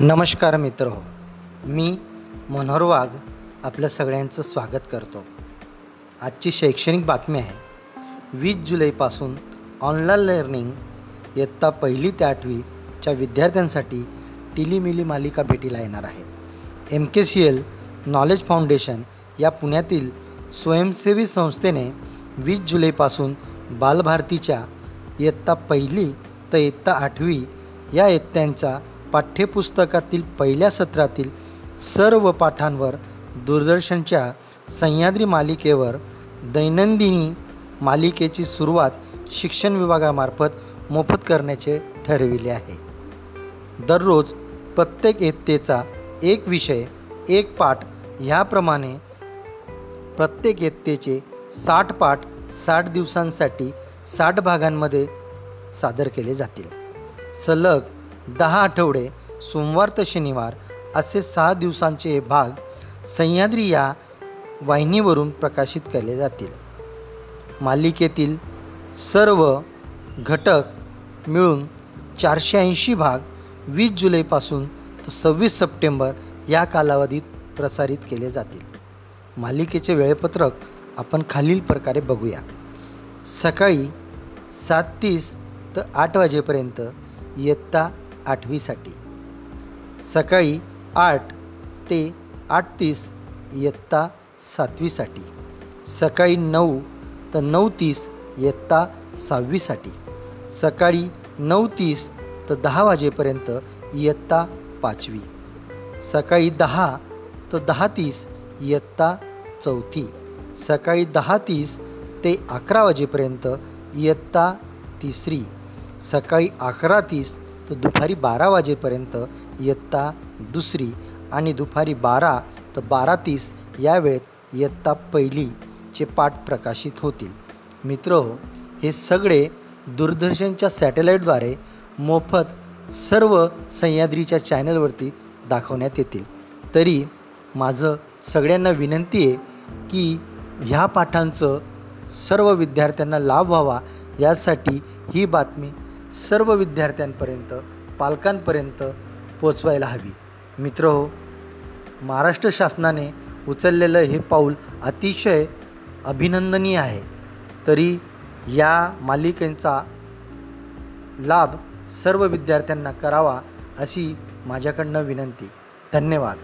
नमस्कार मित्र हो मी मनोहर वाघ आपल्या सगळ्यांचं स्वागत करतो. आजची शैक्षणिक बातमी आहे वीस जुलैपासून ऑनलाईन लर्निंग इयत्ता पहिली ते आठवीच्या विद्यार्थ्यांसाठी टिलीमिली मालिका भेटीला येणार आहे. M K C L knowledge foundation या पुण्यातील स्वयंसेवी संस्थेने वीस जुलैपासून बालभारतीच्या इयत्ता पहिली तर इयत्ता आठवी या इयत्तांचा पाठ्यपुस्तकातील पहिल्या सत्रातील सर्व पाठांवर दूरदर्शनच्या सह्याद्री मालिकेवर दैनंदिनी मालिकेची सुरुवात शिक्षण विभागामार्फत मोफत करण्याचे ठरविले आहे. दररोज प्रत्येक इयत्तेचा एक विषय एक पाठ ह्याप्रमाणे प्रत्येक इयत्तेचे साठ पाठ साठ दिवसांसाठी साठ भागांमध्ये सादर केले जातील. सलग दहा आठवडे सोमवार ते शनिवार असे सहा दिवसांचे हे भाग सह्याद्री या वाहिनीवरून प्रकाशित केले जातील. मालिकेतील सर्व घटक मिळून चारशे ऐंशी भाग वीस जुलैपासून तर सव्वीस सप्टेंबर या कालावधीत प्रसारित केले जातील. मालिकेचे वेळपत्रक आपण खालील प्रकारे बघूया. सकाळी सात तीस तर आठ वाजेपर्यंत इयत्ता आठवीसाठी सकाळी आठ ते आठ तीस इयत्ता सातवीसाठी सकाळी नऊ तर नऊ तीस इयत्ता सहावीसाठी सकाळी नऊ तीस तर दहा वाजेपर्यंत इयत्ता पाचवी. सकाळी दहा तर दहा तीस इयत्ता चौथी. सकाळी दहा तीस ते अकरा वाजेपर्यंत इयत्ता तिसरी. सकाळी अकरा तीस तर दुपारी बारा वाजेपर्यंत इयत्ता दुसरी आणि दुपारी बारा तर बारा तीस या वेळेत इयत्ता पहिलीचे पाठ प्रकाशित होतील. मित्र हे सगळे दूरदर्शनच्या सॅटेलाईटद्वारे मोफत सर्व सह्याद्रीच्या चॅनलवरती दाखवण्यात येतील. तरी माझं सगळ्यांना विनंती आहे की ह्या पाठांचं सर्व विद्यार्थ्यांना लाभ व्हावा यासाठी ही बातमी सर्व विद्यार्थ्यांपर्यंत पालकांपर्यंत पोचवायला हवी. मित्र हो महाराष्ट्र शासनाने उचललेलं हे पाऊल अतिशय अभिनंदनीय आहे. तरी या मालिकेचा लाभ सर्व विद्यार्थ्यांना करावा अशी माझ्याकडनं विनंती. धन्यवाद.